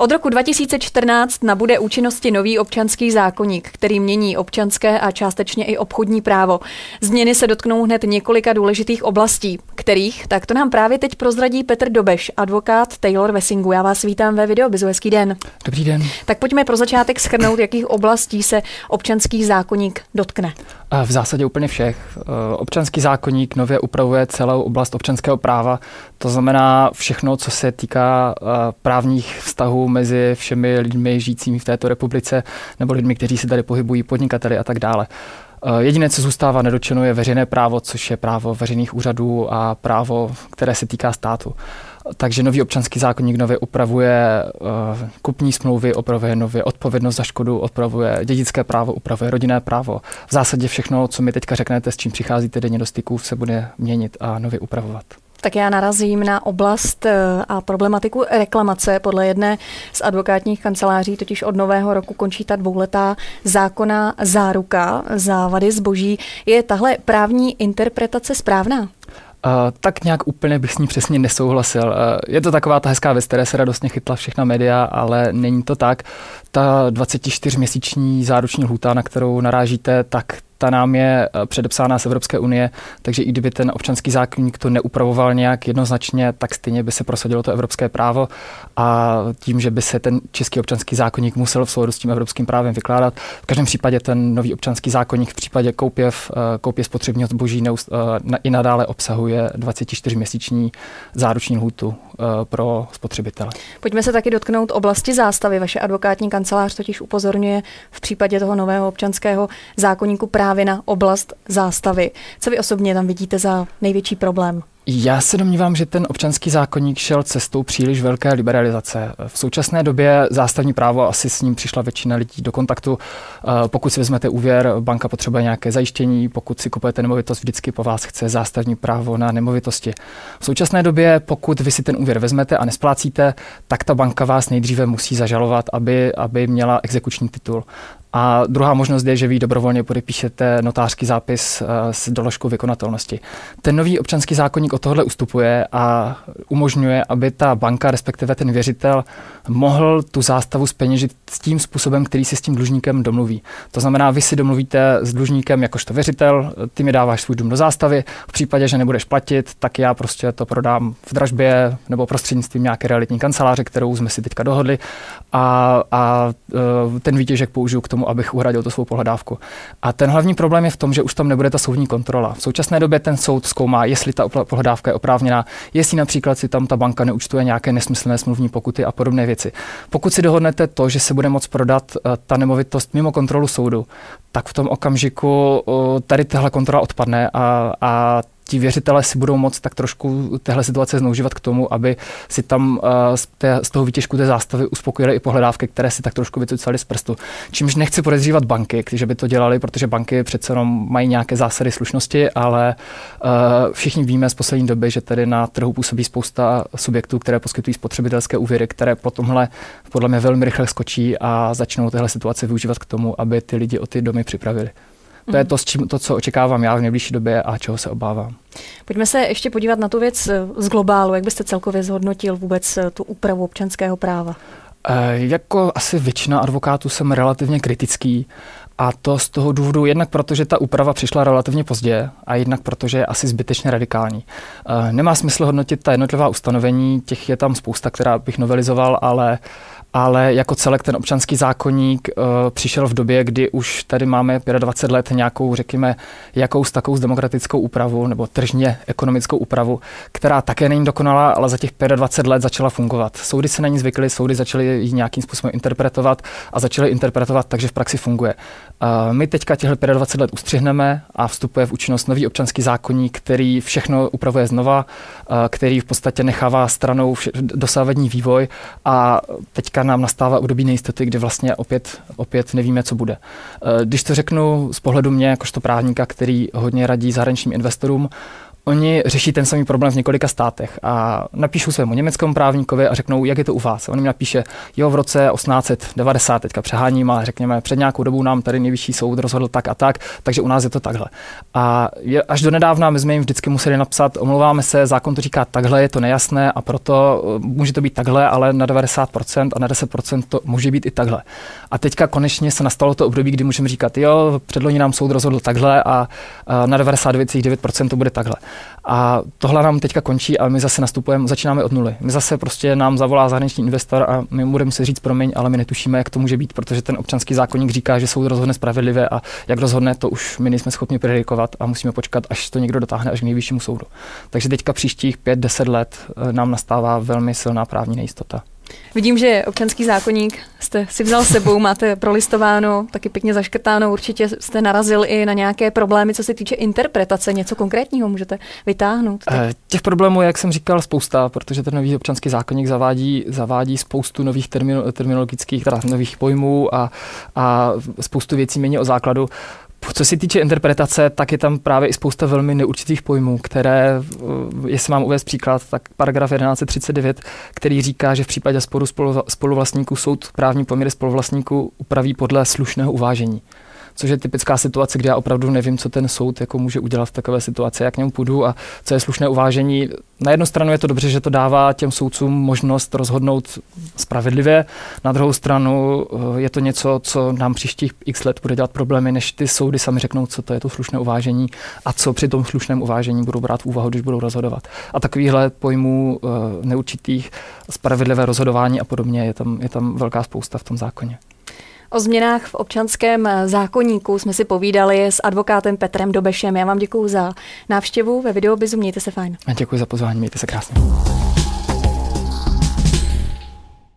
Od roku 2014 nabude účinnosti nový občanský zákoník, který mění občanské a částečně i obchodní právo. Změny se dotknou hned několika důležitých oblastí, kterých, tak to nám právě teď prozradí Petr Dobeš, advokát Taylor Wessingu. Já vás vítám ve videu, hezký den. Dobrý den. Tak pojďme pro začátek schrnout, jakých oblastí se občanský zákoník dotkne. V zásadě úplně všech. E, občanský zákonník nově upravuje celou oblast občanského práva, to znamená všechno, co se týká e, právních vztahů mezi všemi lidmi žijícími v této republice nebo lidmi, kteří se tady pohybují, podnikateli a tak dále. E, jediné, co zůstává nedočeno, je veřejné právo, což je právo veřejných úřadů a právo, které se týká státu. Takže nový občanský zákonník nově upravuje uh, kupní smlouvy, upravuje nově odpovědnost za škodu, upravuje dědické právo, upravuje rodinné právo. V zásadě všechno, co mi teďka řeknete, s čím přicházíte denně do styku, se bude měnit a nově upravovat. Tak já narazím na oblast eh, a problematiku reklamace. Podle jedné z advokátních kanceláří totiž od nového roku končí ta dvouletá zákona záruka za vady zboží. Je tahle právní interpretace správná? Uh, tak nějak úplně bych s ní přesně nesouhlasil. Uh, je to taková ta hezká věc, které se radostně chytla všechna média, ale není to tak. Ta 24-měsíční záruční lhůta, na kterou narážíte, tak ta nám je eh, předepsána z Evropské unie, takže i kdyby ten občanský zákonník to neupravoval nějak jednoznačně, tak stejně by se prosadilo to evropské právo a tím, že by se ten český občanský zákonník musel v souladu s tím evropským právem vykládat. V každém případě ten nový občanský zákonník v případě koupě, v, eh, koupě spotřebního zboží neust, eh, i nadále obsahuje 24-měsíční záruční lhůtu pro spotřebitele. Pojďme se taky dotknout oblasti zástavy. Vaše advokátní kancelář totiž upozorňuje v případě toho nového občanského zákonníku právě právě na oblast zástavy. Co vy osobně tam vidíte za největší problém? Já se domnívám, že ten občanský zákonník šel cestou příliš velké liberalizace. V současné době zástavní právo, asi s ním přišla většina lidí do kontaktu. Eh, pokud si vezmete úvěr, banka potřebuje nějaké zajištění, pokud si kupujete nemovitost, vždycky po vás chce zástavní právo na nemovitosti. V současné době, pokud vy si ten úvěr vezmete a nesplácíte, tak ta banka vás nejdříve musí zažalovat, aby, aby měla exekuční titul. A druhá možnost je, že vy dobrovolně podepíšete notářský zápis eh, s doložkou vykonatelnosti. Ten nový občanský zákonník od tohle ustupuje a umožňuje, aby ta banka, respektive ten věřitel, mohl tu zástavu speněžit s tím způsobem, který si s tím dlužníkem domluví. To znamená, vy si domluvíte s dlužníkem jakožto věřitel, ty mi dáváš svůj dům do zástavy, v případě, že nebudeš platit, tak já prostě to prodám v dražbě nebo prostřednictvím nějaké realitní kanceláře, kterou jsme si teďka dohodli a, a e, ten výtěžek použiju k tomu, abych uhradil tu svou pohledávku. A ten hlavní problém je v tom, že už tam nebude ta soudní kontrola. V současné době ten soud zkoumá, jestli ta pohledávka je oprávněná, jestli například si tam ta banka neúčtuje nějaké nesmyslné smluvní pokuty a podobné věci. Pokud si dohodnete to, že se bude moct prodat e, ta nemovitost mimo kontrolu soudu, tak v tom okamžiku tady tahle kontrola odpadne a, a ti věřitelé si budou moct tak trošku téhle situace zneužívat k tomu, aby si tam eh, z, té, z toho výtěžku té zástavy uspokojili i pohledávky, které si tak trošku vycucali z prstu. Čímž nechci podezřívat banky, kteří by to dělali, protože banky přece jenom mají nějaké zásady slušnosti, ale uh, všichni víme z poslední doby, že tady na trhu působí spousta subjektů, které poskytují spotřebitelské úvěry, které po tomhle podle mě velmi rychle skočí a začnou téhle situace využívat k tomu, aby ty lidi o ty domy připravili. To je to, s čím, to, co očekávám já v nejbližší době a čeho se obávám. Pojďme se ještě podívat na tu věc eh, z globálu. Jak byste celkově zhodnotil vůbec eh, tu úpravu občanského práva? E, jako asi většina advokátů jsem relativně kritický a to z toho důvodu jednak proto, že ta úprava přišla relativně pozdě a jednak proto, že je asi zbytečně radikální. E, nemá smysl hodnotit ta jednotlivá ustanovení, těch je tam spousta, která bych novelizoval, ale ale jako celek ten občanský zákonník uh, přišel v době, kdy už tady máme 25 let nějakou, řekněme, jakou s takovou demokratickou úpravu nebo tržně ekonomickou úpravu, která také není dokonalá, ale za těch 25 let začala fungovat. Soudy se na ní zvykly, soudy začaly ji nějakým způsobem interpretovat a začaly interpretovat takže v praxi funguje. Uh, my teďka těchto 25 let ustřihneme a vstupuje v účinnost nový občanský zákonník, který všechno upravuje znova, uh, který v podstatě nechává stranou dosávadní vývoj a teďka teďka nám nastává období nejistoty, kdy vlastně opět, opět nevíme, co bude. Eh, když to řeknu z pohledu mě, jakožto právníka, který hodně radí zahraničním investorům, oni řeší ten samý problém v několika státech a napíšou svému německému právníkovi a řeknou, jak je to u vás. On jim napíše, jo, v roce 1890, teďka přeháním, ale řekněme, před nějakou dobou nám tady nejvyšší soud rozhodl tak a tak, takže u nás je to takhle. A až do nedávna my jsme jim vždycky museli napsat, omlouváme se, zákon to říká takhle, je to nejasné a proto eh, může to být takhle, ale na 90% a na 10% to může být i takhle. A teďka konečně se nastalo to období, kdy můžeme říkat, jo, předloni nám soud rozhodl takhle a na 99,9% to bude takhle. A tohle nám teďka končí a my zase nastupujeme, začínáme od nuly. My zase prostě nám zavolá zahraniční investor a my budeme se říct, promiň, ale my netušíme, jak to může být, protože ten občanský zákonník říká, že soud rozhodne spravedlivě a jak rozhodne, to už my nejsme schopni predikovat a musíme počkat, až to někdo dotáhne až k nejvyššímu soudu. Takže teďka příštích 5-10 let eh, nám nastává velmi silná právní nejistota. Vidím, že občanský zákonník jste si vzal sebou, máte prolistováno, taky pěkně zaškrtáno, určitě jste narazil i na nějaké problémy, co se týče interpretace, něco konkrétního můžete vytáhnout? Tak? Eh, těch problémů, jak jsem říkal, spousta, protože ten nový občanský zákonník zavádí, zavádí spoustu nových termino, terminologických, teda nových pojmů a, a spoustu věcí mění o základu. Co se týče interpretace, tak je tam právě i spousta velmi neurčitých pojmů, které, eh, jestli mám uvést příklad, tak paragraf 1139, který říká, že v případě sporu spoluvlastníků soud právní poměry spoluvlastníků upraví podle slušného uvážení což je typická situace, kde já opravdu nevím, co ten soud jako může udělat v takové situaci, jak k němu půjdu a co je slušné uvážení. Na jednu stranu je to dobře, že to dává těm soudcům možnost rozhodnout spravedlivě, na druhou stranu eh, je to něco, co nám příštích x let bude dělat problémy, než ty soudy sami řeknou, co to je to slušné uvážení a co při tom slušném uvážení budou brát v úvahu, když budou rozhodovat. A takovýchhle pojmů eh, neurčitých, spravedlivé rozhodování a podobně je tam, je tam velká spousta v tom zákoně. O změnách v občanském zákonníku jsme si povídali s advokátem Petrem Dobešem. Já vám děkuji za návštěvu ve videobizu. Mějte se fajn. A děkuji za pozvání, mějte se krásně.